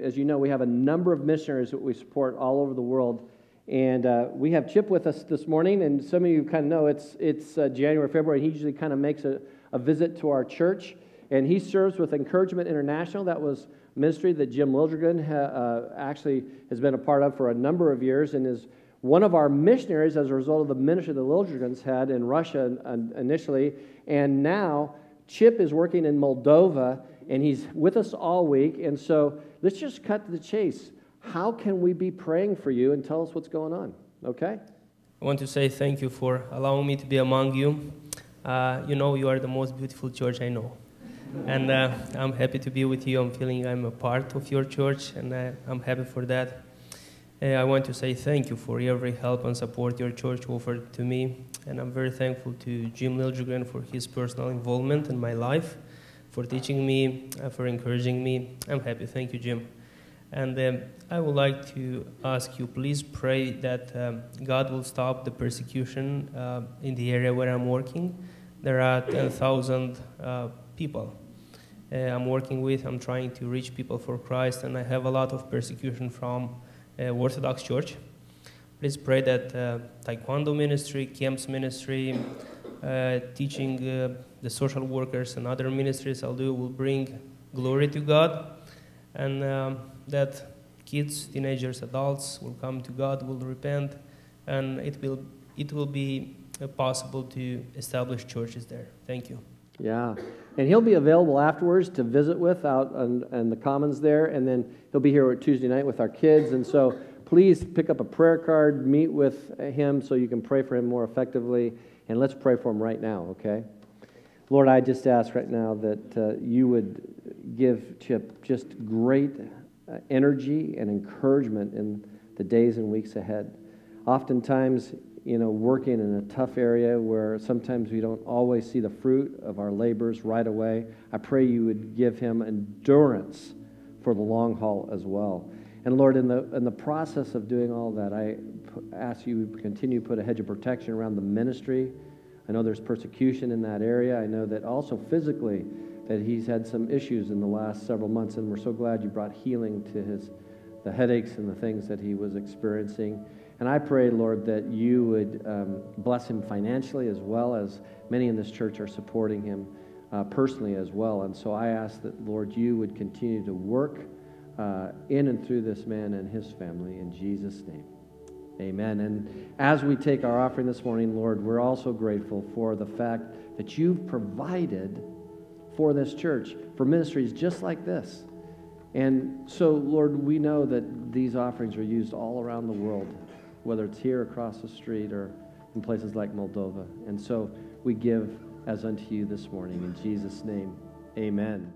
As you know, we have a number of missionaries that we support all over the world. And uh, we have Chip with us this morning, and some of you kind of know it's, it's uh, January, February. He usually kind of makes a, a visit to our church, and he serves with Encouragement International. That was ministry that Jim Liljegren ha, uh, actually has been a part of for a number of years and is one of our missionaries as a result of the ministry the Liljegren's had in Russia initially. And now Chip is working in Moldova, and he's with us all week. And so let's just cut to the chase. How can we be praying for you and tell us what's going on? Okay? I want to say thank you for allowing me to be among you. Uh, you know, you are the most beautiful church I know. And uh, I'm happy to be with you. I'm feeling I'm a part of your church, and uh, I'm happy for that. Uh, I want to say thank you for every help and support your church offered to me. And I'm very thankful to Jim Liljegren for his personal involvement in my life for teaching me, uh, for encouraging me. I'm happy. Thank you, Jim. And um, I would like to ask you, please pray that um, God will stop the persecution uh, in the area where I'm working. There are 10,000 uh, people uh, I'm working with. I'm trying to reach people for Christ, and I have a lot of persecution from uh, Orthodox Church. Please pray that uh, Taekwondo ministry, camps ministry, teaching the social workers and other ministries I'll do will bring glory to God, and um, that kids, teenagers, adults will come to God, will repent, and it will it will be uh, possible to establish churches there. Thank you. Yeah, and he'll be available afterwards to visit with out in, in the commons there, and then he'll be here Tuesday night with our kids, and so please pick up a prayer card, meet with him so you can pray for him more effectively, and let's pray for him right now, okay? Lord, I just ask right now that uh, you would give Chip just great uh, energy and encouragement in the days and weeks ahead. Oftentimes, you know, working in a tough area where sometimes we don't always see the fruit of our labors right away, I pray you would give him endurance for the long haul as well. And Lord, in the, in the process of doing all that, I ask you to continue to put a hedge of protection around the ministry I know there's persecution in that area. I know that also physically that he's had some issues in the last several months, and we're so glad you brought healing to his the headaches and the things that he was experiencing. And I pray, Lord, that you would um, bless him financially as well as many in this church are supporting him uh, personally as well. And so I ask that, Lord, you would continue to work uh, in and through this man and his family in Jesus' name. Amen. And as we take our offering this morning, Lord, we're also grateful for the fact that you've provided for this church, for ministries just like this. And so, Lord, we know that these offerings are used all around the world, whether it's here across the street or in places like Moldova. And so we give as unto you this morning. In Jesus' name, amen.